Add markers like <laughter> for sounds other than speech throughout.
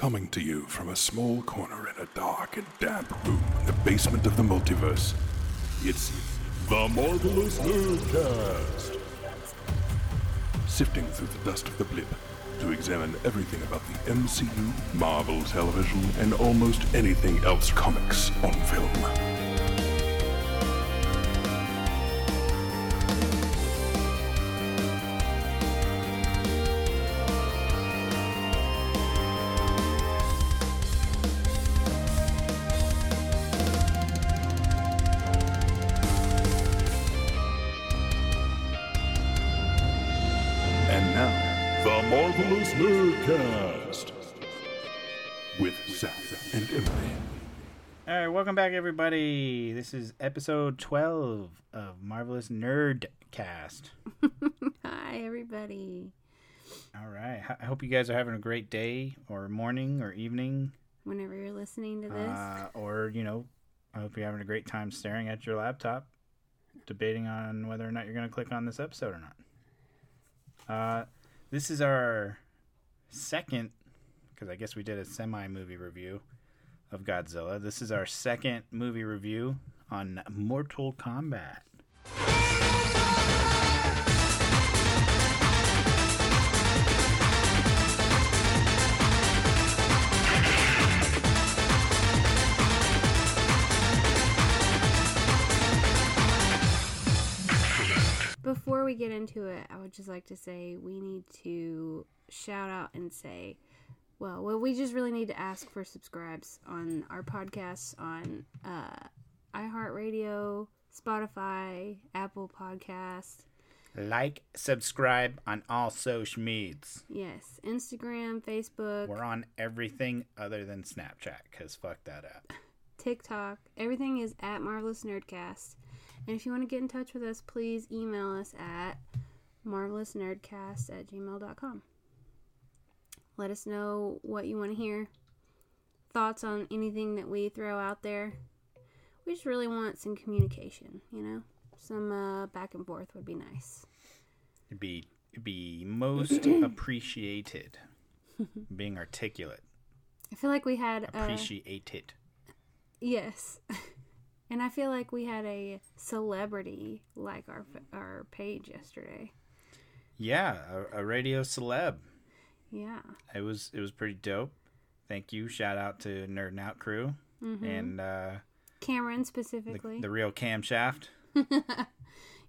Coming to you from a small corner in a dark and damp room in the basement of the multiverse, it's the Marvelous Nerdcast. Sifting through the dust of the blip to examine everything about the MCU, Marvel Television, and almost anything else comics on film. Everybody. This is episode 12 of Marvelous Nerdcast. <laughs> Hi, everybody. All right, I hope you guys are having a great day, or morning, or evening, Whenever you're listening to this, uh, or, you know, I hope you're having a great time staring at your laptop, debating on whether or not you're going to click on this episode or not. Uh, this is our second, because I guess we did a semi movie review of Godzilla. This is our second movie review on Mortal Kombat. before we get into it, I would just like to say we need to shout out and say, well, well, we just really need to ask for subscribes on our podcasts on uh, iHeartRadio, Spotify, Apple Podcast. Like, subscribe on all social medias. yes, Instagram, Facebook, We're on everything other than Snapchat, because fuck that app. <laughs> TikTok. Everything is at Marvelous Nerdcast. And if you want to get in touch with us, please email us at marvelousnerdcast at gmail.com. Let us know what you want to hear, thoughts on anything that we throw out there. We just really want some communication, you know? Some uh, back and forth would be nice. It'd be, it'd be most <clears throat> appreciated. <laughs> Being articulate. I feel like we had. Uh, Appreciated. Yes. <laughs> And I feel like we had a celebrity like our our page yesterday. Yeah, a, a radio celeb. Yeah. It was it was pretty dope. Thank you. Shout out to Nerd Out Crew and uh, Cameron specifically. the real camshaft. <laughs>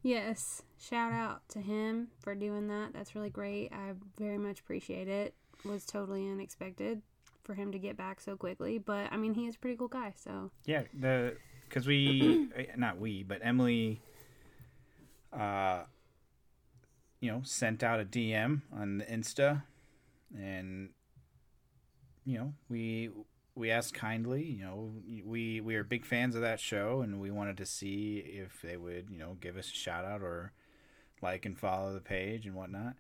yes. Shout out to him for doing that. That's really great. I very much appreciate it. Was totally unexpected for him to get back so quickly, but I mean, he is a pretty cool guy, so Yeah, the because we <clears throat> eh, not we but Emily, uh, you know, sent out a DM on the Insta, and you know we we asked kindly. You know, we we are big fans of that show, and we wanted to see if they would you know give us a shout out or like and follow the page and whatnot.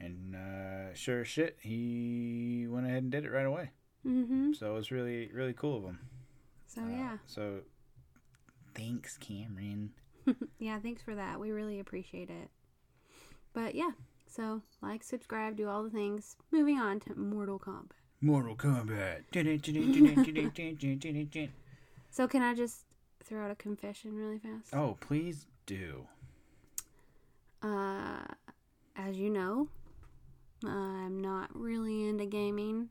And uh, sure as shit, he went ahead and did it right away. mhm. So it was really really cool of him. So Uh, yeah. So thanks, Cameron. <laughs> Yeah, thanks for that. We really appreciate it. But yeah, so like, subscribe, do all the things. Moving on to Mortal Kombat. Mortal Kombat. <laughs> So can I just throw out a confession really fast? oh, please do. Uh, as you know, I'm not really into gaming.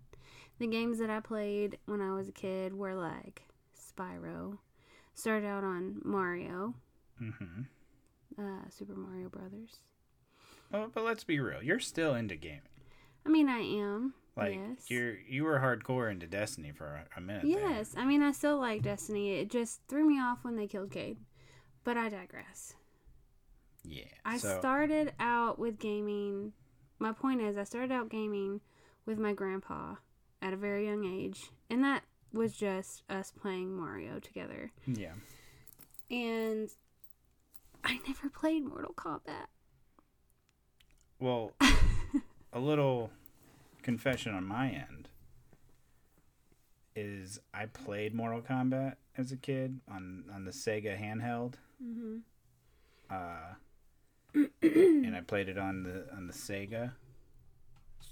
The games that I played when I was a kid were like Spyro. Started out on Mario, Mm-hmm. uh, Super Mario Brothers. Oh, but let's be real. You're still into gaming. I mean, I am. Like yes. you're you were hardcore into Destiny for a, a minute. there. Yes, I mean, I still like Destiny. It just threw me off when they killed Cayde. But I digress. Yeah. I so, started out with gaming. My point is, I started out gaming with my grandpa at a very young age, and that was just us playing Mario together. Yeah. And I never played Mortal Kombat. Well, <laughs> a little confession on my end is I played Mortal Kombat as a kid on on the Sega handheld. Mm-hmm. uh, <clears throat> and I played it on the on the Sega.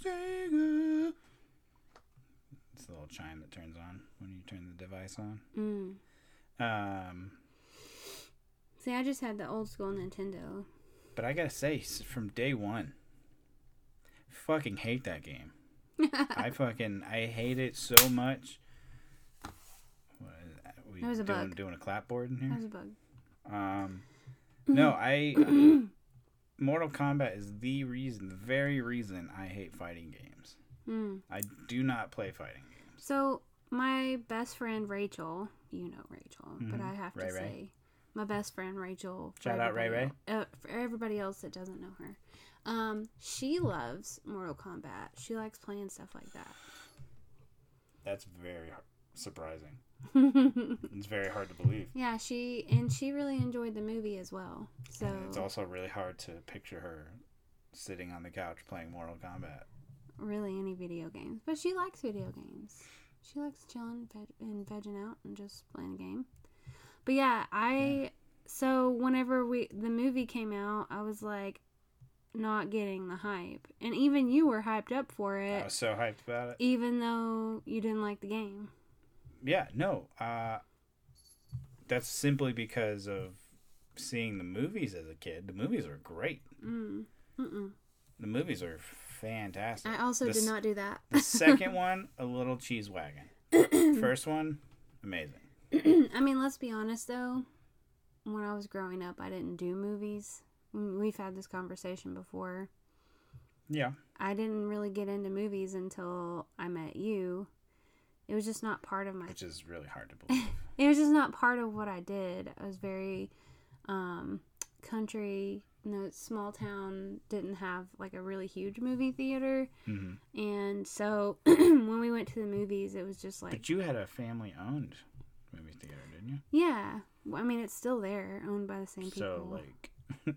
Sega. It's the little chime that turns on when you turn the device on. Mm. Um, See, I just had the old school Nintendo. but I gotta say, from day one, fucking hate that game. I <laughs> fucking I hate it so much. What is that? We That was a doing, bug. doing a clapboard in That was a bug. Um, <laughs> no, I. Mortal Kombat is the reason, the very reason I hate fighting games. Mm. I do not play fighting games. So my best friend Rachel, you know Rachel, but Mhm. I have to Ray Ray. say, my best friend Rachel. Shout out Ray el- Uh, for everybody else that doesn't know her, um, she loves Mortal Kombat. She likes playing stuff like that. That's very surprising. <laughs> It's very hard to believe. yeah, she and she really enjoyed the movie as well. So And it's also really hard to picture her sitting on the couch playing Mortal Kombat. really any video games, but she likes video games. She likes chilling and vegging out and just playing a game. But yeah, I so whenever we the movie came out, I was like not getting the hype, and even you were hyped up for it. I was so hyped about it. even though you didn't like the game. Yeah, no. Uh, that's simply because of seeing the movies as a kid. The movies are great. Mm. The movies are fantastic. I also The did not do that. The second <laughs> one, a little cheese wagon. <clears throat> First one, amazing. <clears throat> I mean, let's be honest though. When I was growing up, I didn't do movies. We've had this conversation before. Yeah. I didn't really get into movies until I met you. It was just not part of my Which is really hard to <laughs> believe. it was just not part of what I did. I was very um country, you know, small town didn't have like a really huge movie theater. hmm And so <clears throat> when we went to the movies, it was just like But you had a family owned movie theater, didn't you? yeah, Well, I mean it's still there, owned by the same people. So, like, <laughs>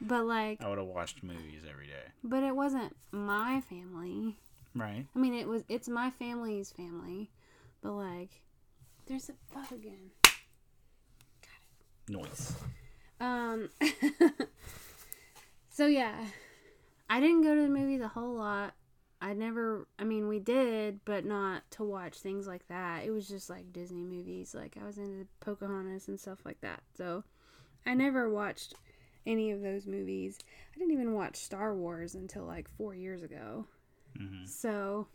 but like I would have watched movies every day. but it wasn't my family. Right. I mean, it was it's my family's family, but like, there's a bug again. Noise. Um. <laughs> so yeah, I didn't go to the movies a whole lot. I never. I mean, we did, but not to watch things like that. It was just like Disney movies. Like I was into Pocahontas and stuff like that. So I never watched any of those movies. I didn't even watch Star Wars until like four years ago. hmm So,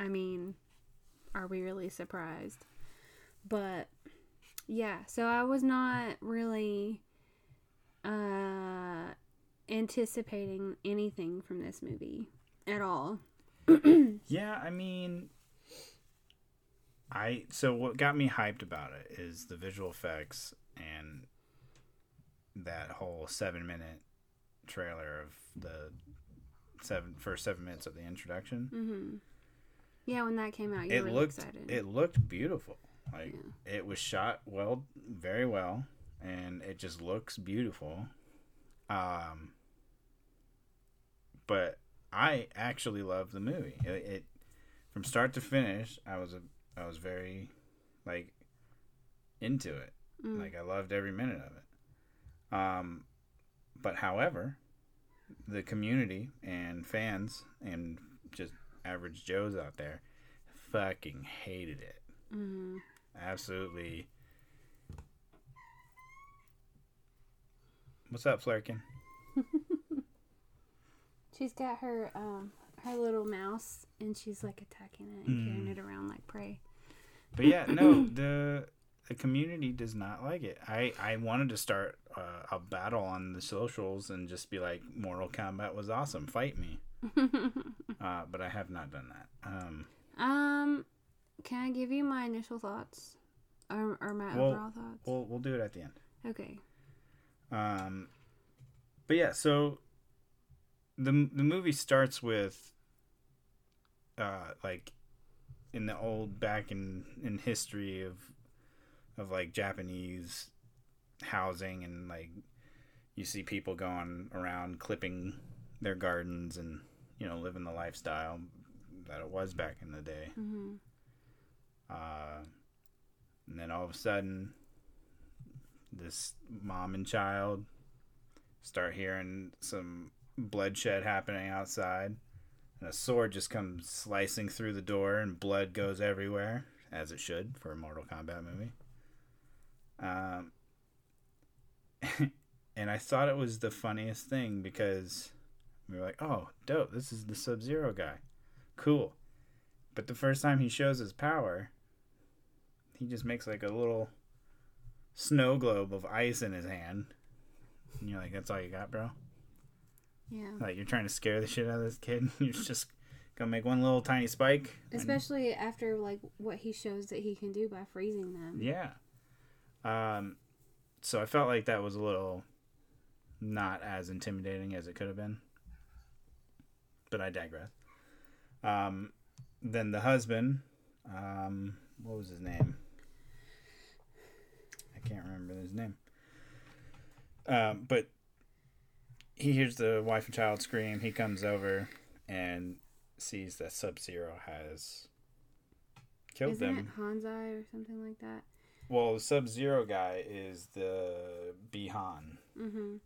I mean, are we really surprised? But yeah, so I was not really uh anticipating anything from this movie at all. <clears throat> Yeah, I mean, I so what got me hyped about it is the visual effects and that whole seven minute trailer of the seven first seven minutes of the introduction. Mhm. Yeah, when that came out, you it were looked excited. it looked beautiful. Like it was shot well, very well, and it just looks beautiful. Um, but I actually love the movie. It, it from start to finish, I was a I was very like into it. Mm. Like I loved every minute of it. Um, but however, the community and fans and just average Joes out there fucking hated it. Mhm. Absolutely. What's up, Flurkin? <laughs> She's got her um her little mouse and she's like attacking it and carrying it around like prey. But yeah, no, the the community does not like it. I I wanted to start uh, a battle on the socials and just be like, Mortal Kombat was awesome, fight me. <laughs> uh, but I have not done that. Um, Um, can I give you my initial thoughts, or, or my Well, overall thoughts? we'll we'll do it at the end. okay. Um, but yeah, so the the movie starts with, uh, like, in the old back in in history of, of like Japanese housing and like, you see people going around clipping their gardens and you know living the lifestyle that it was back in the day. hmm Uh, and then all of a sudden, this mom and child start hearing some bloodshed happening outside. and a sword just comes slicing through the door, and blood goes everywhere, as it should for a Mortal Kombat movie. Um, <laughs> and I thought it was the funniest thing because we were like, "Oh, dope! This is the Sub Zero guy, cool." But the first time he shows his power, he just makes like a little snow globe of ice in his hand. And you're like, that's all you got, bro? Yeah. Like, you're trying to scare the shit out of this kid? <laughs> You're just gonna make one little tiny spike? and- Especially after like what he shows that he can do by freezing them. Yeah. Um, so I felt like that was a little not as intimidating as it could have been. But I digress. Um, then the husband, um, what was his name? I can't remember his name. Um, but he hears the wife and child scream. He comes over and sees that Sub Zero has killed Isn't them. it Hanzai or something like that? Well, the Sub Zero guy is the Bi-Han. Mm-hmm.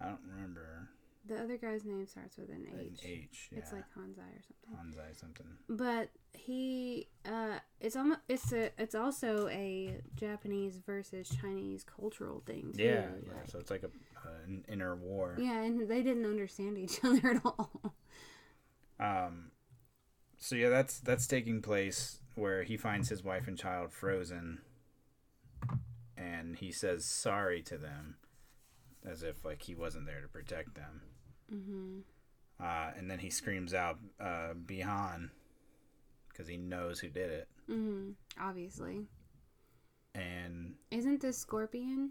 I don't remember The other guy's name starts with an an H. H. Yeah. It's like Hanzai or something. Hanzai something. But he, uh, it's almost it's a it's also a Japanese versus Chinese cultural thing too. Yeah, yeah. like- So it's like a an inner war. yeah, and they didn't understand each <laughs> other at all. Um. So yeah, that's that's taking place where he finds his wife and child frozen, and he says sorry to them, as if like he wasn't there to protect them. hmm Uh, and then he screams out, uh, "Bi-Han," because he knows who did it, hmm Obviously, and isn't this Scorpion?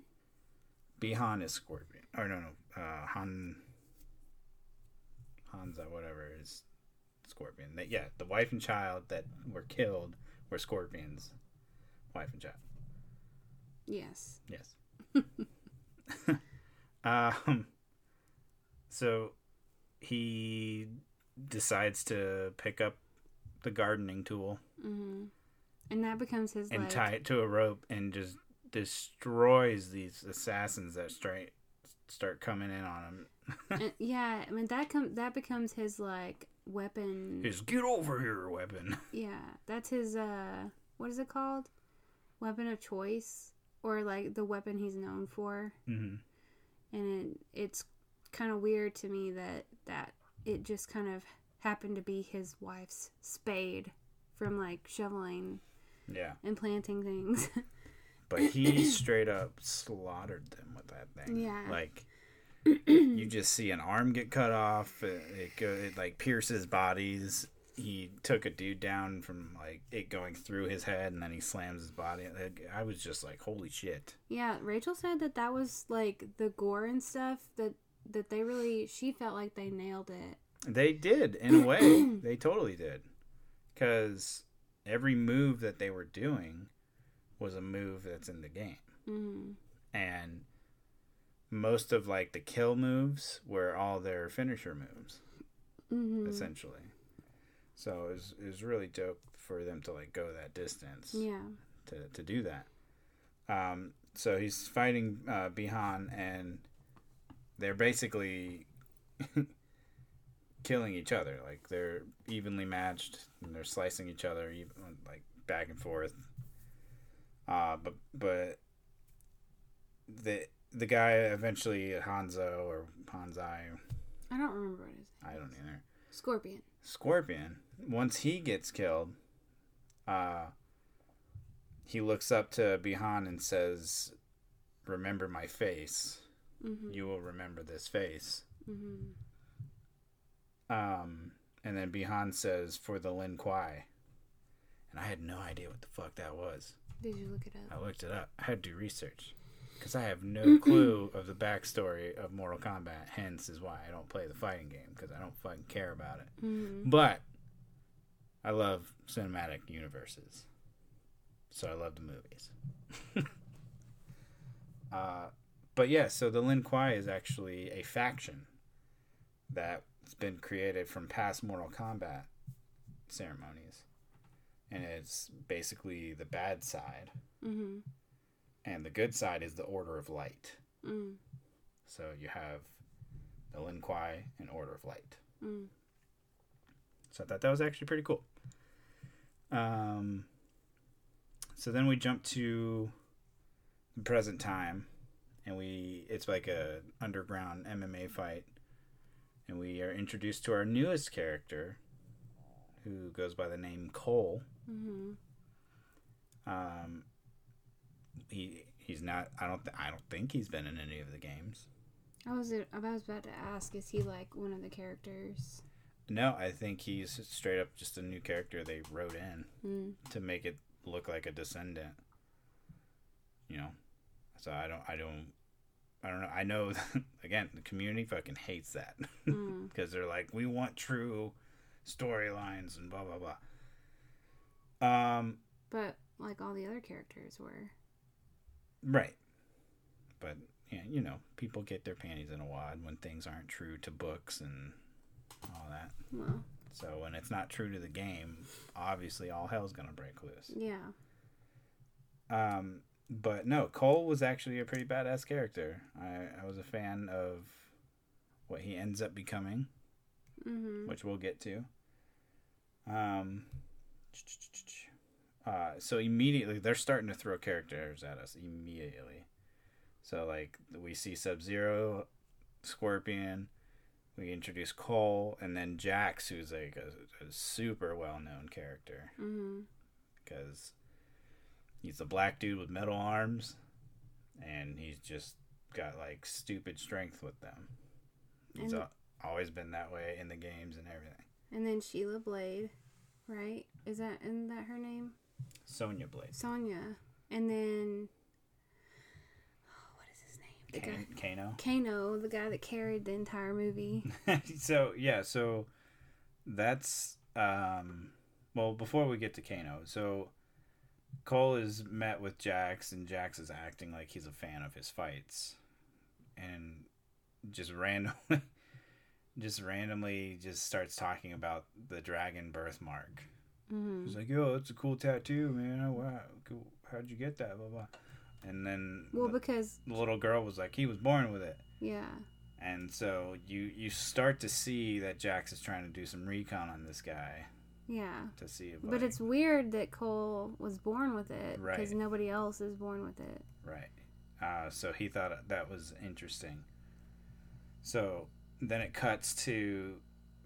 Bi-Han is Scorpion. Or no, no, uh, Han. Hansa, whatever, is Scorpion. That yeah, the wife and child that were killed were Scorpion's wife and child. Yes. Yes. <laughs> um. So, he decides to pick up the gardening tool hmm And that becomes his and like. tie it to a rope and just destroys these assassins that straight start coming in on him. <laughs> and- yeah, I mean that com- that becomes his like weapon. His get over here weapon. <laughs> Yeah, that's his uh what is it called? Weapon of choice or like the weapon he's known for. hmm And it, it's kind of weird to me that that it just kind of happened to be his wife's spade from like shoveling Yeah, and planting things. <laughs> but he <coughs> straight up slaughtered them with that thing. Yeah. like <coughs> you just see an arm get cut off. It, it go it like pierces bodies. He took a dude down from like it going through his head, and then he slams his body. I was just like, holy shit. yeah, Rachel said that that was like the gore and stuff that that they really she felt like they nailed it. They did in a way. <clears throat> they totally did, because every move that they were doing was a move that's in the game. hmm and most of like the kill moves were all their finisher moves hmm essentially so it was, it was really dope for them to like go that distance Yeah. to, to do that um, so he's fighting uh, Bi-Han and they're basically <laughs> killing each other like they're evenly matched and they're slicing each other even, like back and forth uh, but but the the guy eventually Hanzo or Hanzai, I don't remember what it is. I don't either. Scorpion. Scorpion. Once he gets killed, uh, he looks up to Bi-Han and says, "Remember my face. hmm You will remember this face." hmm Um, and then Bi-Han says, "For the Lin Kuei." And I had no idea what the fuck that was. Did you look it up? I looked it up. I had to do research because I have no clue of the backstory of Mortal Kombat. Hence, is why I don't play the fighting game because I don't fucking care about it. hmm But I love cinematic universes, so I love the movies. <laughs> uh, but yeah, so the Lin Kuei is actually a faction that's been created from past Mortal Kombat ceremonies, and it's basically the bad side hmm and the good side is the Order of Light. Mm. So you have the Lin Kuei and Order of Light. Mm. So I thought that was actually pretty cool. Um, so then we jump to the present time, and we it's like a underground MMA fight, and we are introduced to our newest character, who goes by the name Cole. Mm-hmm. Um, he he's not. I don't. Th- I don't think he's been in any of the games. I was I was about to ask, is he like one of the characters? No, I think he's straight up just a new character they wrote in Mm. to make it look like a descendant. You know, so I don't. I don't. I don't know. I know. <laughs> again, the community fucking hates that <laughs> Mm. because they're like, we want true storylines and blah blah blah. Um. But like all the other characters were. Right. But yeah, you know, people get their panties in a wad when things aren't true to books and all that. Well, So when it's not true to the game, obviously all hell's gonna break loose. yeah. Um, but no, Cole was actually a pretty badass character. I, I was a fan of what he ends up becoming, Mm-hmm. which we'll get to. Um, uh, so immediately they're starting to throw characters at us immediately. So like we see Sub Zero, Scorpion, we introduce Cole, and then Jax, who's like a, a super well known character Mm-hmm. because he's a black dude with metal arms, and he's just got like stupid strength with them. He's And- al- always been that way in the games and everything. And then Sheila Blade, right? Is that isn't that her name? Sonya Blade, Sonya. And then oh, what is his name? The guy Kano. Kano, the guy that carried the entire movie. <laughs> so yeah, so that's um well before we get to Kano, so Cole is met with Jax and Jax is acting like he's a fan of his fights and just randomly <laughs> just randomly just starts talking about the dragon birthmark. Mm-hmm. He's like, "Yo, it's a cool tattoo, man. Oh, wow, cool. How'd you get that?" Blah blah. And then Well, the, because the little girl was like, "He was born with it." yeah, And so you you start to see that Jax is trying to do some recon on this guy yeah. to see if But it's weird that Cole was born with it because Right. nobody else is born with it. right. Uh, so he thought that was interesting. So then it cuts to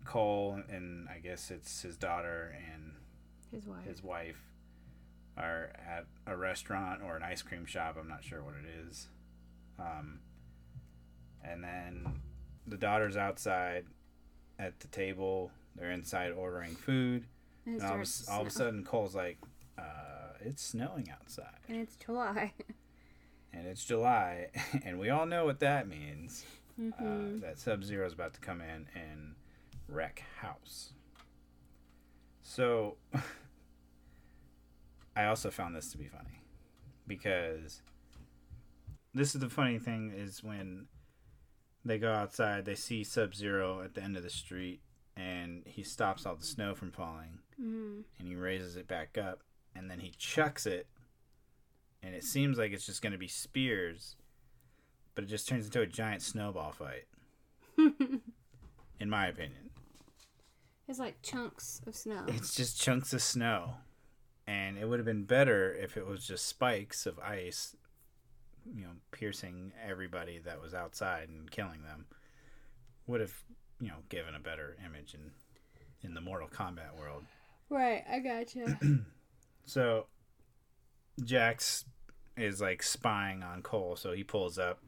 Cole and I guess it's his daughter and His wife. his wife are at a restaurant or an ice cream shop. I'm not sure what it is. Um, and then the daughter's outside at the table. They're inside ordering food. and And all of, a, all of a sudden, Cole's like, uh, "It's snowing outside, and it's July. <laughs> and it's July, <laughs> and we all know what that means. hmm Uh, that Sub Zero is about to come in and wreck house." So, <laughs> I also found this to be funny because this is the funny thing is when they go outside, they see Sub Zero at the end of the street, and he stops all the snow from falling hmm and he raises it back up and then he chucks it and it seems like it's just going to be spears but it just turns into a giant snowball fight. <laughs> In my opinion it's like chunks of snow. it's just chunks of snow and it would have been better if it was just spikes of ice you know piercing everybody that was outside and killing them would have you know given a better image in in the mortal kombat world Right, I gotcha. <clears throat> So Jax is like spying on Cole, so he pulls up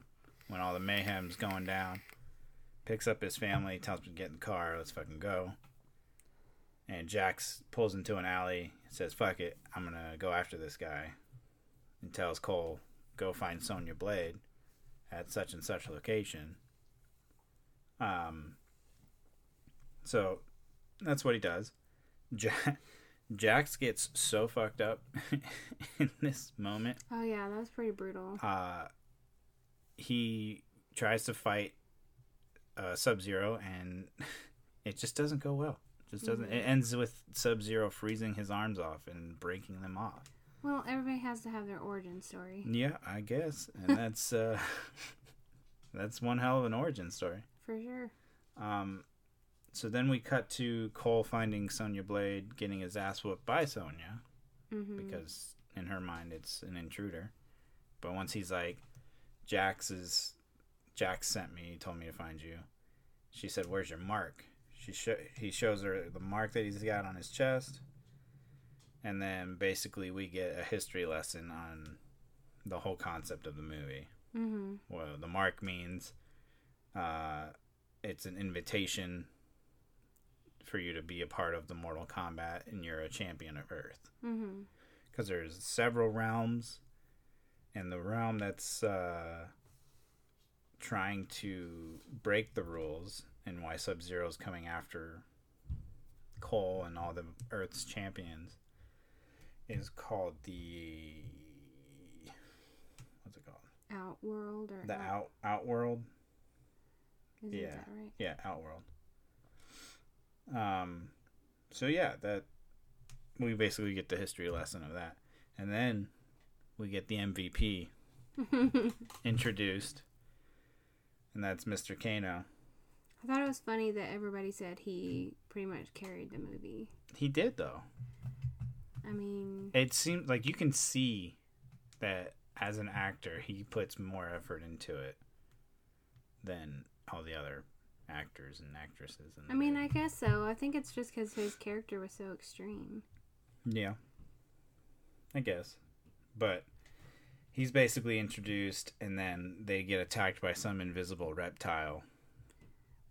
when all the mayhem's going down, picks up his family, tells him to get in the car, let's fucking go. And Jax pulls into an alley, says, Fuck it, I'm gonna go after this guy. And tells Cole, Go find Sonya Blade at such and such location. Um so that's what he does. Ja- Jax gets so fucked up <laughs> in this moment. oh yeah, that was pretty brutal. Uh, he tries to fight uh, Sub Zero, and <laughs> it just doesn't go well. Just doesn't. It ends with Sub Zero freezing his arms off and breaking them off. Well, everybody has to have their origin story Yeah, I guess, and <laughs> that's uh, <laughs> that's one hell of an origin story. for sure. Um, so then we cut to Cole finding Sonya Blade getting his ass whooped by Sonya Mm-hmm. because in her mind it's an intruder. But once he's like, Jax is, Jax sent me, told me to find you. She said, "Where's your mark?" She sho- he shows her the mark that he's got on his chest, and then basically we get a history lesson on the whole concept of the movie. Mm-hmm. Well, the mark means uh, it's an invitation for you to be a part of the Mortal Kombat, and you're a champion of Earth Mm-hmm. because there's several realms, and the realm that's uh, trying to break the rules, and why Sub Zero is coming after Cole and all the Earth's champions, is called the what's it called? Outworld or The out, Out Outworld. Isn't yeah. that right? Yeah, Outworld. Um, so yeah, that we basically get the history lesson of that, and then we get the MVP <laughs> introduced, and that's Mr. Kano. I thought it was funny that everybody said he pretty much carried the movie. He did though. I mean, It seems like you can see that as an actor, he puts more effort into it than all the other actors and actresses. I mean, movie. I guess so. I think it's just because his character was so extreme. Yeah. I guess. But he's basically introduced and then they get attacked by some invisible reptile.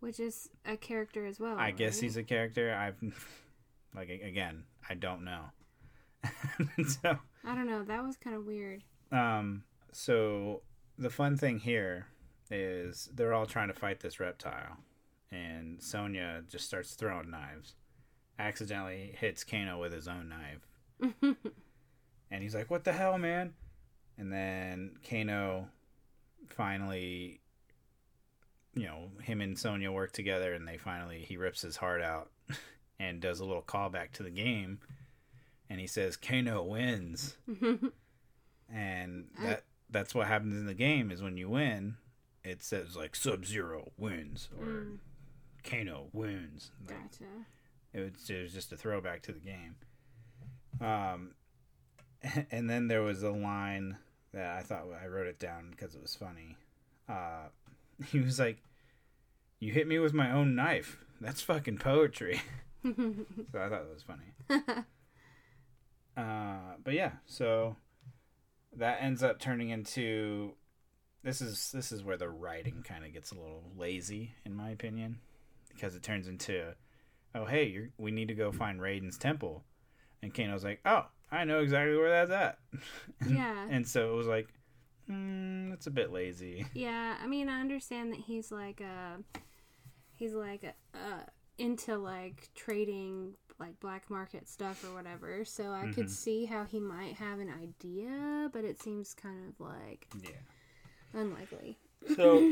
Which is a character as well. I guess he's a character. I've <laughs> like again, I don't know. <laughs> so, I don't know. That was kind of weird. um so the fun thing here is they're all trying to fight this reptile and Sonya just starts throwing knives. Accidentally hits Kano with his own knife. <laughs> And he's like, "What the hell, man?" And then Kano finally, you know, him and Sonya work together, and they finally he rips his heart out <laughs> and does a little callback to the game, and he says, "Kano wins," <laughs> and that that's what happens in the game is when you win, it says like Sub Zero wins or Mm, Kano wins. Like, gotcha. it was, it was just a throwback to the game. Um, <laughs> and then there was a line that I thought I wrote it down because it was funny. Uh, he was like, "You hit me with my own knife. That's fucking poetry." <laughs> so I thought that was funny. <laughs> Uh, but yeah, so that ends up turning into this is this is where the writing kind of gets a little lazy, in my opinion, because it turns into oh hey you're, we need to go find Raiden's temple and Kano's like oh I know exactly where that's at <laughs> yeah. and so it was like mm, it's a bit lazy Yeah, I mean, I understand that he's like uh he's like uh into like trading like black market stuff or whatever. So I could Mhm. see how he might have an idea, but it seems kind of like yeah unlikely. so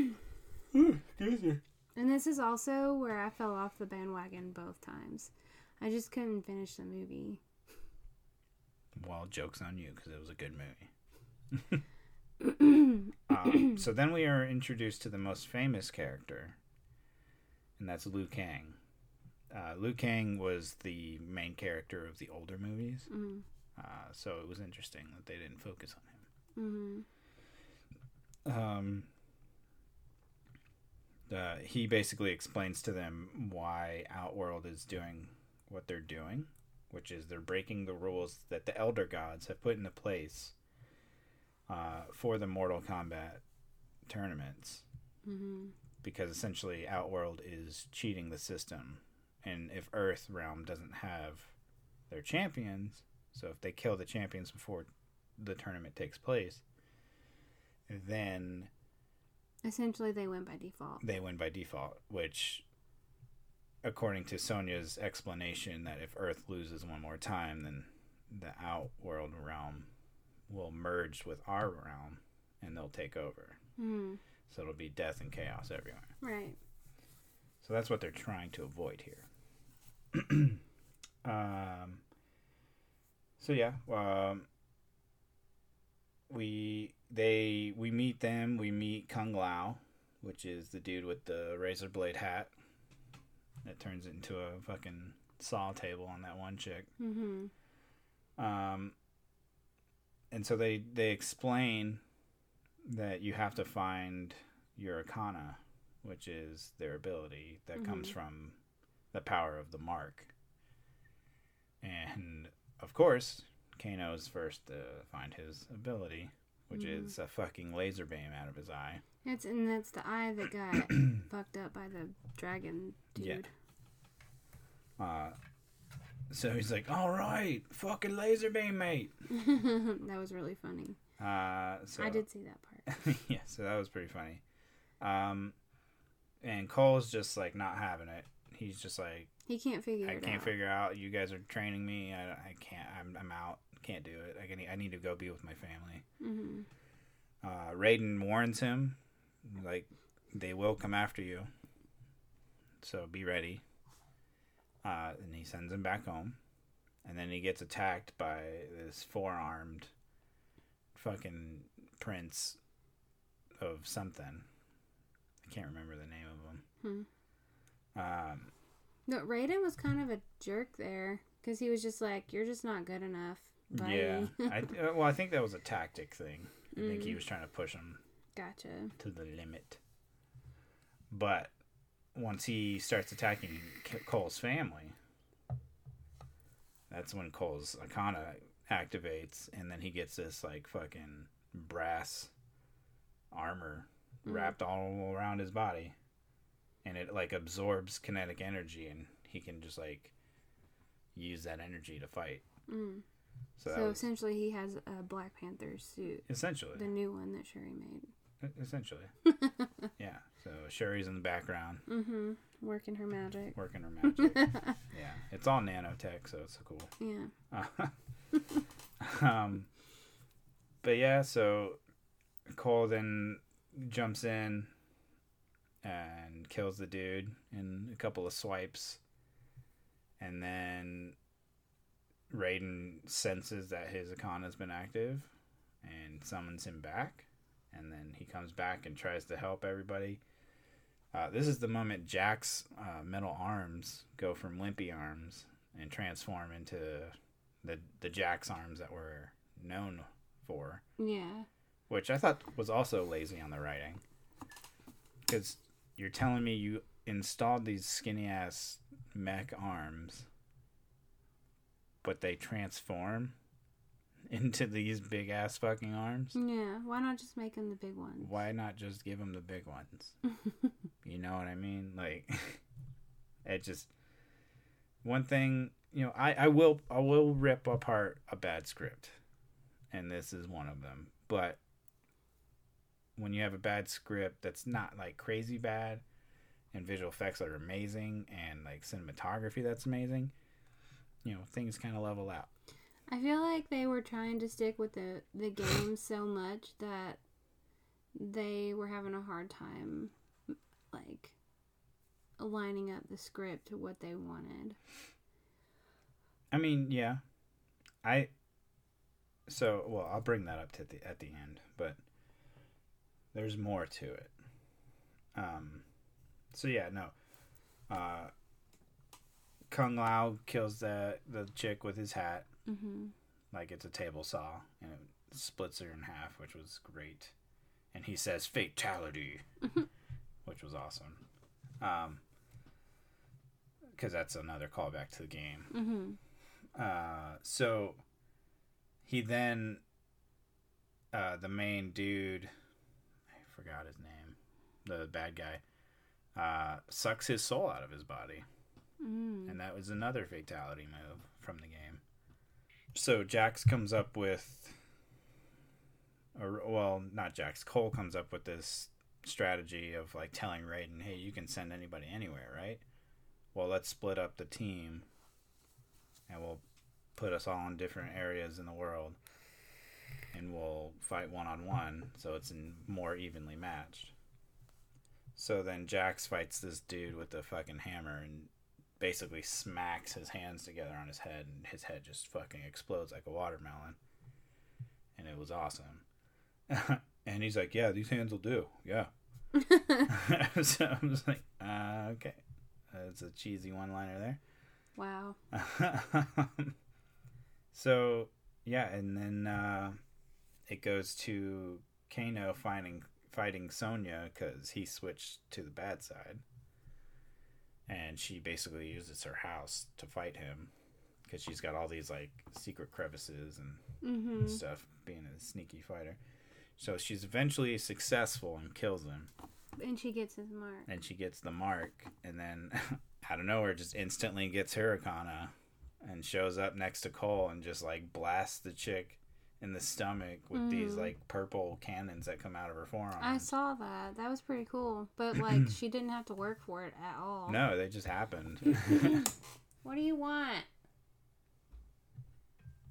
<clears throat> excuse me And this is also where I fell off the bandwagon both times. I just couldn't finish the movie. well jokes on you because it was a good movie <clears throat> um, so then we are introduced to the most famous character and that's Liu Kang. Uh, Liu Kang was the main character of the older movies. Mm, uh, so it was interesting that they didn't focus on him. Hmm um, uh, he basically explains to them why Outworld is doing what they're doing, which is they're breaking the rules that the Elder Gods have put into place uh, for the Mortal Kombat tournaments, hmm because essentially Outworld is cheating the system, and if Earth Realm doesn't have their champions, so if they kill the champions before the tournament takes place, then Essentially, they win by default. they win by default, which, according to Sonya's explanation, that if Earth loses one more time, then the Outworld realm will merge with our realm and they'll take over. Mm, So it'll be death and chaos everywhere. right. So that's what they're trying to avoid here. <clears throat> um, so yeah, um, we they we meet them. We meet Kung Lao, which is the dude with the razor blade hat, that turns it into a fucking saw table on that one chick. Mm-hmm. Um, and so they they explain that you have to find your arcana, which is their ability that comes Mhm. from the power of the mark. And of course, Kano's first to find his ability, which Mhm. is a fucking laser beam out of his eye. It's and that's the eye that got <clears throat> fucked up by the dragon dude. Yeah. Uh, so he's like, "All right, fucking laser beam, mate." <laughs> that was really funny. Uh, so I did see that part. <laughs> yeah, so that was pretty funny. Um, and Cole's just like not having it. He's just like, He can't figure I can't out. figure out. You guys are training me. I, I can't. I'm, I'm out. Can't do it. I can. I need to go be with my family. hmm Uh, Raiden warns him, like, they will come after you. So be ready. Uh, and he sends him back home. And then he gets attacked by this four armed fucking prince of something. I can't remember the name of him. Um, No, Raiden was kind of a jerk there because he was just like, "You're just not good enough." Bye. yeah. <laughs> I, uh, well, I think that was a tactic thing. I think he Mm. was trying to push him gotcha. to the limit. But once he starts attacking Cole's family, that's when Cole's arcana activates, and then he gets this like fucking brass armor Mm. wrapped all around his body, and it like absorbs kinetic energy, and he can just like use that energy to fight. Mm. So, So, was essentially, he has a Black Panther suit, essentially, the new one that Shuri made. essentially, <laughs> yeah. So Shuri's in the background. Mm-hmm. Working her magic. working her magic. <laughs> yeah, it's all nanotech, so it's cool. Yeah. <laughs> um, but yeah, so Cole then jumps in and kills the dude in a couple of swipes, and then Raiden senses that his arcana has been active and summons him back, and then he comes back and tries to help everybody. Uh, this is the moment Jax uh, metal arms go from limpy arms and transform into the the Jax arms that we're known for, Yeah. Which I thought was also lazy on the writing. Because you're telling me you installed these skinny ass mech arms, but they transform <laughs> into these big ass fucking arms. Yeah. Why not just make them the big ones? Why not just give them the big ones? <laughs> you know what I mean? Like, <laughs> it just one thing. You know, I I will I will rip apart a bad script, and this is one of them. But when you have a bad script that's not like crazy bad, and visual effects that are amazing, and like cinematography that's amazing, you know, things kind of level out. I feel like they were trying to stick with the the game <laughs> so much that they were having a hard time, like lining up the script to what they wanted. I mean, yeah. I so well, I'll bring that up to the at the end, but there's more to it. Um so yeah, no. Uh Kung Lao kills the the chick with his hat Mm-hmm. like it's a table saw and it splits her in half, which was great. And he says fatality, which was awesome. Um cuz that's another callback to the game. Mm-hmm. Uh, so he then, uh, the main dude, forgot his name, the bad guy, uh, sucks his soul out of his body. Mm. And that was another fatality move from the game. So Jax comes up with, or well, not Jax, Cole comes up with this strategy of like telling Raiden, hey, you can send anybody anywhere, right? Well, let's split up the team and we'll put us all in different areas in the world and we'll fight one on one so it's in more evenly matched. So then Jax fights this dude with the fucking hammer and basically smacks his hands together on his head and his head just fucking explodes like a watermelon. And it was awesome. <laughs> and he's like, "Yeah, these hands will do." Yeah. <laughs> so I was like, uh, "Okay." It's a cheesy one liner there. Wow. <laughs> so yeah, and then uh, it goes to Kano finding fighting Sonya because he switched to the bad side, and she basically uses her house to fight him because she's got all these like secret crevices and Mm-hmm. stuff, being a sneaky fighter. So she's eventually successful and kills him, And she gets his mark. and she gets the mark, and then <laughs> out of nowhere, just instantly gets her arcana and shows up next to Cole and just like blasts the chick in the stomach with these Mhm. like purple cannons that come out of her forearm. I saw that. That was pretty cool. But like, <clears throat> she didn't have to work for it at all. No, they just happened. <laughs> <laughs> What do you want?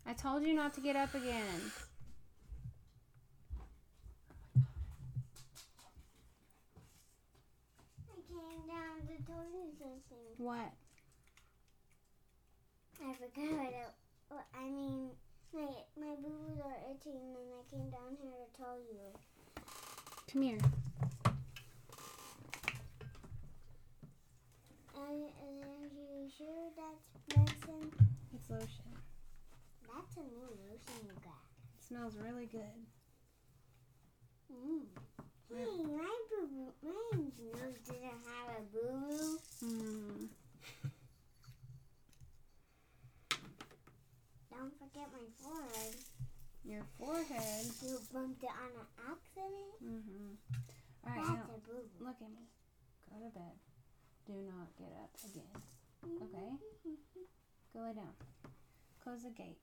I told you not to get up again. I came down to tell you something. What? I forgot what, it, what I mean. My my boo boo's are itching, and I came down here to tell you. Come here. And, are you sure that's medicine? It's lotion. That's a new lotion you got. It smells really good. Mm. Hey, my boo boo, my nose doesn't have a boo boo. Don't forget my forehead. Your forehead. You bumped it on an accident. Mm-hmm. All right, That's now a boo look at me. Go to bed. Do not get up again. Okay? Go lay down. Close the gate.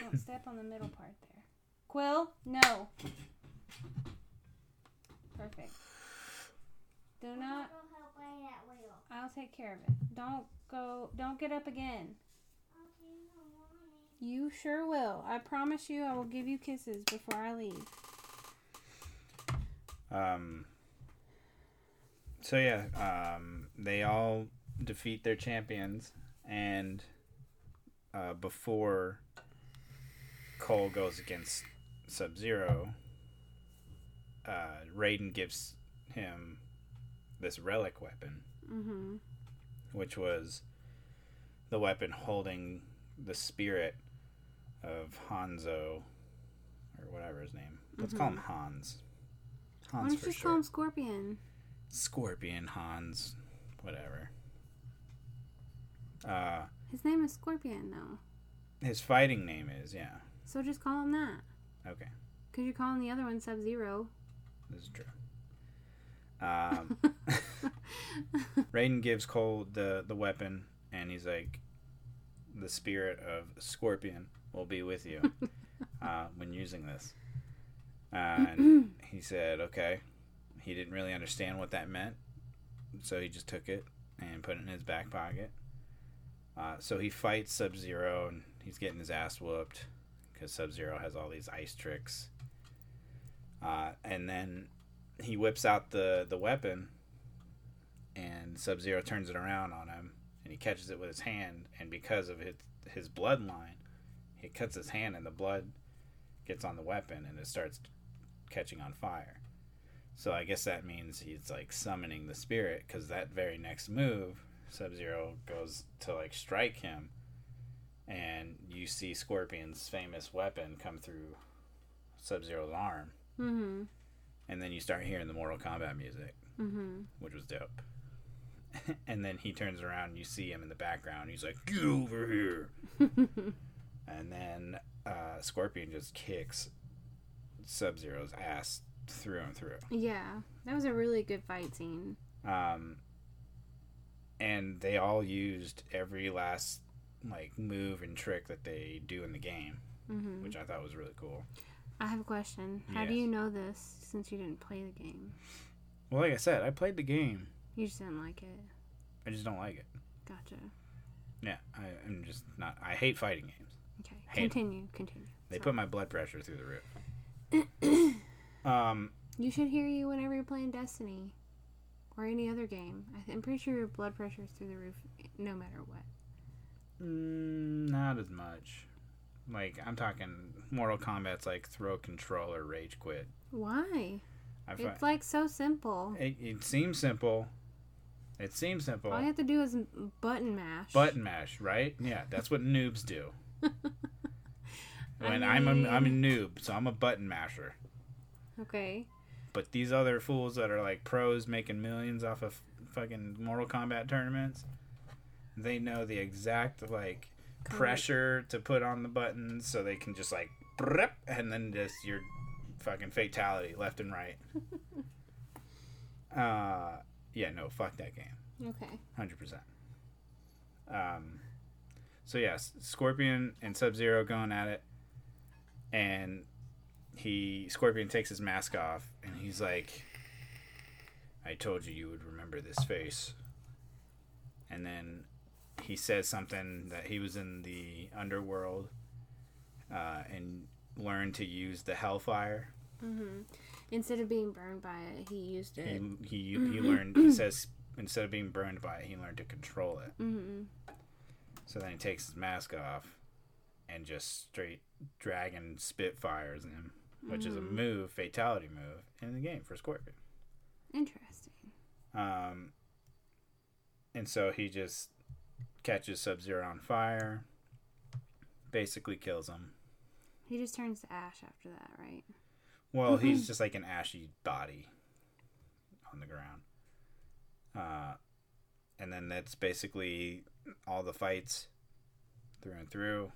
Don't step on the middle part there. Quill, no. Perfect. Do not. Go help by that wheel. I'll take care of it. Don't go. Don't get up again. Okay, in the morning. You sure will. I promise you, I will give you kisses before I leave. Um. So yeah, um, they all defeat their champions, and uh, before Cole goes against Sub Zero, uh, Raiden gives him this relic weapon, Mm-hmm. Which was the weapon holding the spirit of Hanzo, or whatever his name. Let's call him Hans. Hans Why don't you just sure. call him Scorpion? Scorpion Hans, whatever. Uh, His name is Scorpion, though. his fighting name is yeah. So just call him that. Okay, Because you're calling the other one Sub Zero. this is true. Um, <laughs> Raiden gives Cole the the weapon, and he's like, "The spirit of Scorpion will be with you <laughs> uh, when using this." and <clears throat> he said, "Okay." He didn't really understand what that meant, so he just took it and put it in his back pocket. Uh, so he fights Sub Zero, and he's getting his ass whooped because Sub Zero has all these ice tricks. Uh, and then he whips out the the weapon, and Sub Zero turns it around on him, and he catches it with his hand. And because of his his bloodline, he cuts his hand, and the blood gets on the weapon, and it starts catching on fire. So I guess that means he's like summoning the spirit, because that very next move, Sub Zero goes to like strike him, and you see Scorpion's famous weapon come through Sub Zero's arm Mm-hmm. And then you start hearing the Mortal Kombat music, Mm-hmm. which was dope. <laughs> and then he turns around and you see him in the background. He's like, "Get over here!" <laughs> and then uh, Scorpion just kicks Sub Zero's ass through and through. yeah, that was a really good fight scene. Um, and they all used every last like move and trick that they do in the game, Mm-hmm. which I thought was really cool. I have a question. How do you know this since you didn't play the game? Well, like I said, I played the game. You just didn't like it. I just don't like it. Gotcha. Yeah, I, I'm just not. I hate fighting games. Okay. Hate 'em. Continue. Continue. They Sorry. put my blood pressure through the roof. <coughs> um, You should hear you whenever you're playing Destiny or any other game. I th- I'm pretty sure your blood pressure is through the roof no matter what. mm, not as much. Like I'm talking Mortal Kombat's like throw control or rage quit. Why? I find, It's like so simple. it, it seems simple. It seems simple. All you have to do is button mash. Button mash, right? Yeah, that's what noobs do. <laughs> I When I'm a, I'm a noob, so I'm a button masher. Okay. But these other fools that are like pros making millions off of fucking Mortal Kombat tournaments, they know the exact like. Pressure to put on the buttons so they can just like and then just your fucking fatality left and right. <laughs> uh yeah, no, fuck that game. Okay. Hundred percent. Um, so yes, Scorpion and Sub Zero going at it, and he Scorpion takes his mask off, and he's like, "I told you you would remember this face." And then he says something that he was in the underworld, uh, and learned to use the Hellfire. Mm-hmm. Instead of being burned by it, he used it. He he he learned. He <clears throat> says instead of being burned by it, he learned to control it. Mm-hmm. So then he takes his mask off and just straight dragon spitfires him, which is a move, fatality move in the game for Scorpion. Interesting. Um, and so he just catches Sub Zero on fire, basically kills him. He just turns to ash after that, right? Well, he's just like an ashy body on the ground. Uh, and then that's basically all the fights through and through.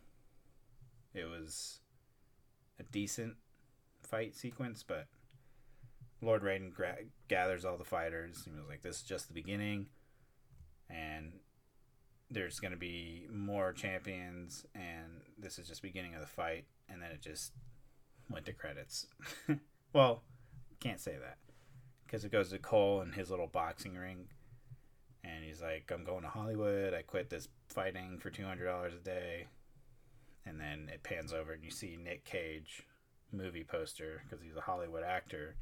It was a decent fight sequence, but Lord Raiden gra- gathers all the fighters. He was like, "This is just the beginning, and there's going to be more champions, and this is just beginning of the fight." And then it just went to credits. <laughs> well, can't say that because it goes to Cole and his little boxing ring, and he's like, "I'm going to Hollywood. I quit this fighting for two hundred dollars a day." And then it pans over and you see Nick Cage movie poster because he's a Hollywood actor,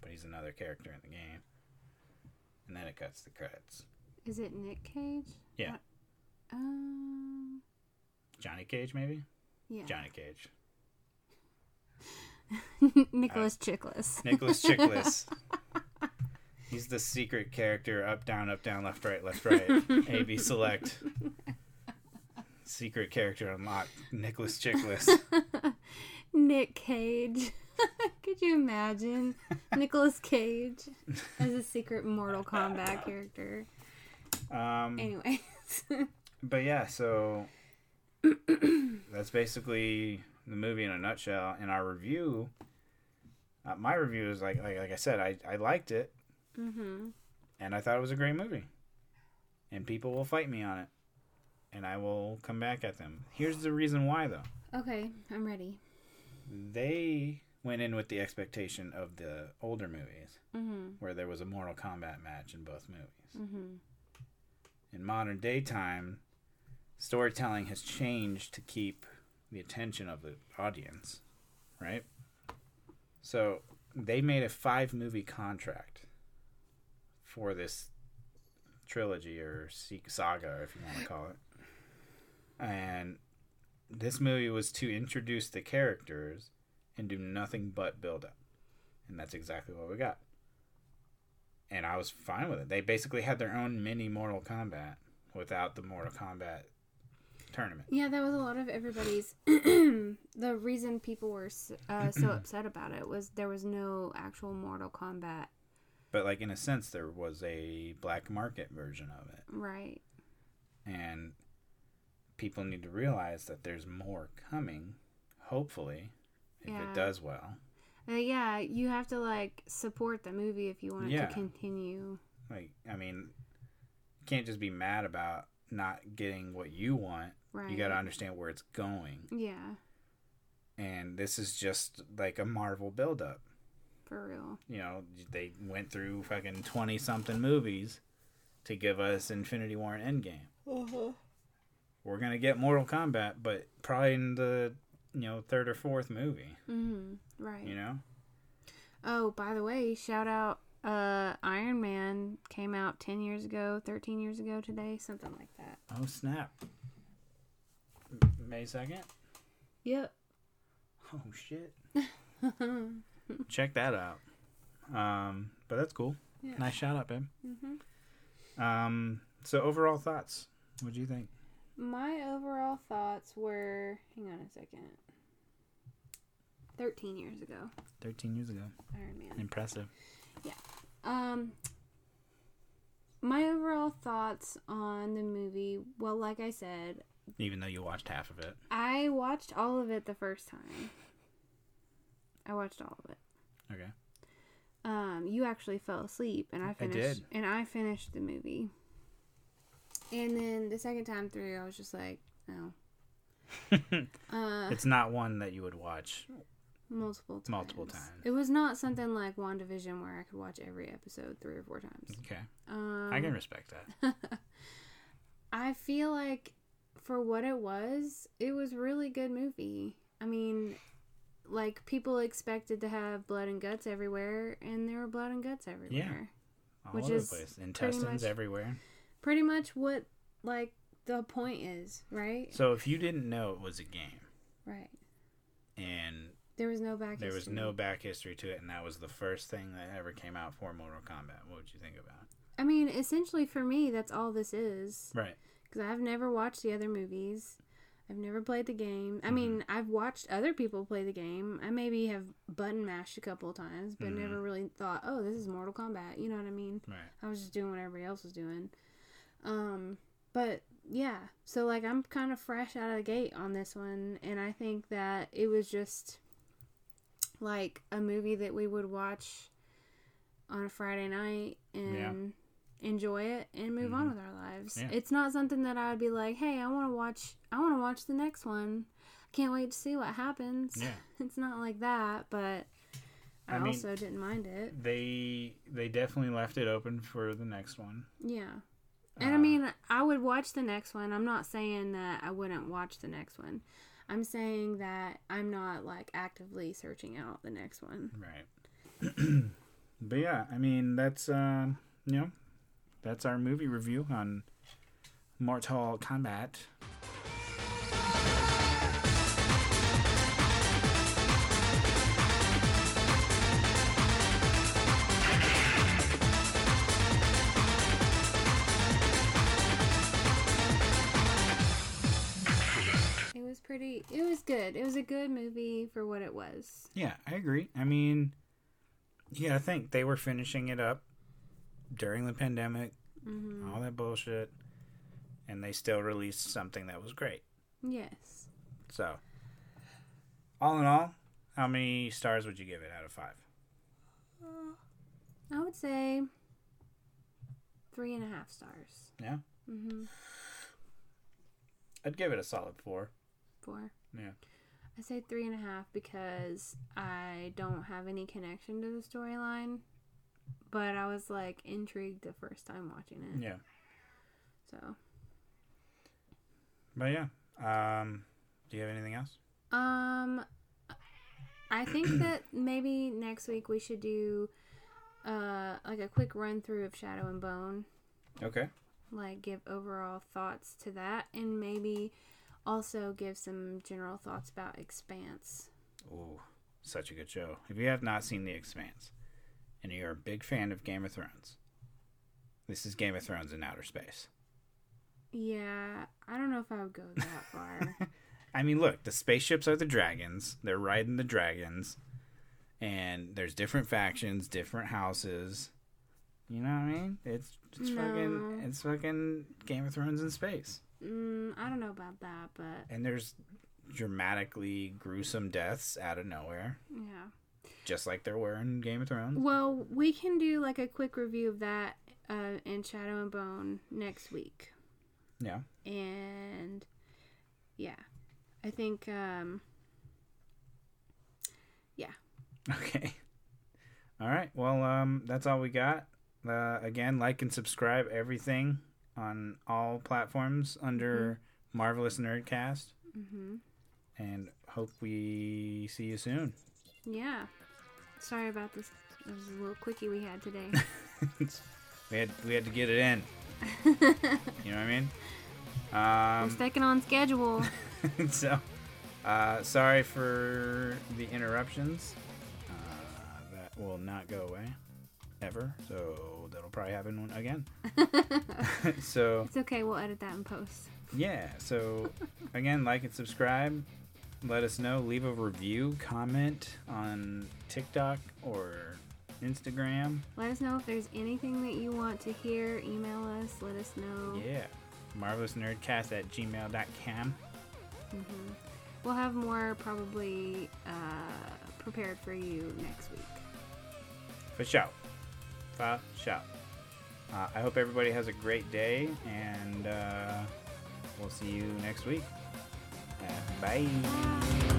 but he's another character in the game. And then it cuts the credits. Is it Nick Cage? Yeah. Uh, Um. Johnny Cage, maybe? Yeah. Johnny Cage. <laughs> Nicholas Chiklis. Nicholas <laughs> Chiklis. He's the secret character up, down, up, down, left, right, left, right. A, B, select. Secret character unlocked. Nicholas Chiklis. <laughs> Nick Cage. Could you imagine Nicholas Cage as a secret Mortal Kombat character? Um, Anyways. But yeah, so that's basically the movie in a nutshell. In our review, uh, my review is like, like, like I said, I, I liked it mm-hmm. and I thought it was a great movie. And people will fight me on it. And I will come back at them. Here's the reason why, though. Okay, I'm ready. they went in with the expectation of the older movies Mm-hmm. where there was a Mortal Kombat match in both movies. Mm-hmm. In modern day time, storytelling has changed to keep the attention of the audience, right? So they made a five movie contract for this trilogy or saga, if you want to call it. And this movie was to introduce the characters and do nothing but build up. And that's exactly what we got. And I was fine with it. They basically had their own mini Mortal Kombat without the Mortal Kombat tournament. Yeah, that was a lot of everybody's. <clears throat> the reason people were uh, so <clears throat> upset about it was there was no actual Mortal Kombat. But like in a sense there was a black market version of it. Right. And people need to realize that there's more coming, hopefully, if Yeah. it does well. Uh, yeah, you have to like support the movie if you want it Yeah. to continue. Like I mean, you can't just be mad about not getting what you want. Right. You got to understand where it's going. Yeah, And this is just like a Marvel buildup. for real. You know, they went through fucking 20 something movies to give us Infinity War and Endgame. We're going to get Mortal Kombat, but probably in the, you know, third or fourth movie, Mm-hmm. Right. you know? Oh, by the way, shout out. Uh, Iron Man came out ten years ago, thirteen years ago today, something like that. Oh, snap. May 2nd? Yep. Oh, shit. <laughs> Check that out. Um, but that's cool. Yeah. Nice shout out, babe. hmm Um, so overall thoughts. What do you think? My overall thoughts were hang on a second. 13 years ago. Thirteen years ago. Iron Man. Impressive. Yeah. Um my overall thoughts on the movie, well like I said, Even though you watched half of it. I watched all of it the first time. I watched all of it. Okay. Um you actually fell asleep and I I finished did. and I finished the movie. And then the second time through I was just like, oh. <laughs> uh It's not one that you would watch. multiple times. multiple times. It was not something like WandaVision where I could watch every episode three or four times. Okay. Um, I can respect that. <laughs> I feel like for what it was, it was really good movie. I mean, like people expected to have blood and guts everywhere, and there were blood and guts everywhere. All Which over is the place. pretty Intestines much- everywhere. Pretty much what like the point is, right? So if you didn't know it was a game Right. and There was no back. there was no back history to it and that was the first thing that ever came out for Mortal Kombat, what would you think about? I mean, essentially for me, that's all this is. Right. Because I've never watched the other movies. I've never played the game. Mm-hmm. I mean, I've watched other people play the game. I maybe have button mashed a couple of times, but Mm-hmm. never really thought, "Oh, this is Mortal Kombat." You know what I mean? Right. I was just doing what everybody else was doing. Um, but yeah, so like I'm kind of fresh out of the gate on this one, and I think that it was just like a movie that we would watch on a Friday night and enjoy it and move on with our lives. Mm-hmm. Yeah. It's not something that I would be like, "Hey, I want to watch I want to watch the next one. Can't wait to see what happens." Yeah. <laughs> It's not like that, but I, I mean- also didn't mind it. They they definitely left it open for the next one. Yeah. And I Uh, mean, I would watch the next one. I'm not saying that I wouldn't watch the next one. I'm saying that I'm not like actively searching out the next one. Right. <clears throat> but yeah, I mean that's um you know that's our movie review on Mortal Kombat. It was pretty. It was good. It was a good movie for what it was. Yeah, I agree. I mean, yeah, I think they were finishing it up during the pandemic, Mm-hmm. all that bullshit, and they still released something that was great. Yes. So, all in all, how many stars would you give it out of five? I would say three and a half stars. Yeah, Mm-hmm. I'd give it a solid four. Four. Yeah. I say three and a half because I don't have any connection to the storyline, but I was like intrigued the first time watching it. Yeah, So, but yeah. Um, do you have anything else? um, I think <clears throat> that maybe next week we should do uh like a quick run through of Shadow and Bone, Okay. like give overall thoughts to that, and maybe also give some general thoughts about Expanse. Ooh, such a good show. If you have not seen The Expanse, and you're a big fan of Game of Thrones, this is Game of Thrones in outer space. Yeah, I don't know if I would go that <laughs> far. I mean, look, the spaceships are the dragons. They're riding the dragons, and there's different factions, different houses. You know what I mean? It's it's fucking it's fucking Game of Thrones in space, mm, I don't know about that, but and there's dramatically gruesome deaths out of nowhere, yeah. Just like there were in Game of Thrones. Well, we can do like a quick review of that uh, in Shadow and Bone next week. Yeah. And yeah, I think um, yeah. Okay. <laughs> All right. Well, um, that's all we got. Uh, again, like and subscribe everything on all platforms under Marvelous Nerdcast, hmm and hope we see you soon. Yeah. Sorry about this. It was a little quickie we had today. <laughs> we had we had to get it in. <laughs> you know what I mean? We're Um, sticking on schedule. <laughs> so, uh, sorry for the interruptions uh, that will not go away ever. So that'll probably happen again. so It's okay. We'll edit that in post. yeah. So again, like and subscribe. Let us know. Leave a review, comment on TikTok or Instagram. Let us know if there's anything that you want to hear. Email us. Let us know. Yeah. MarvelousNerdcast at gmail.com. hmm We'll have more probably uh, prepared for you next week. For sure. For sure. Uh, I hope everybody has a great day, and uh, we'll see you next week. 拜。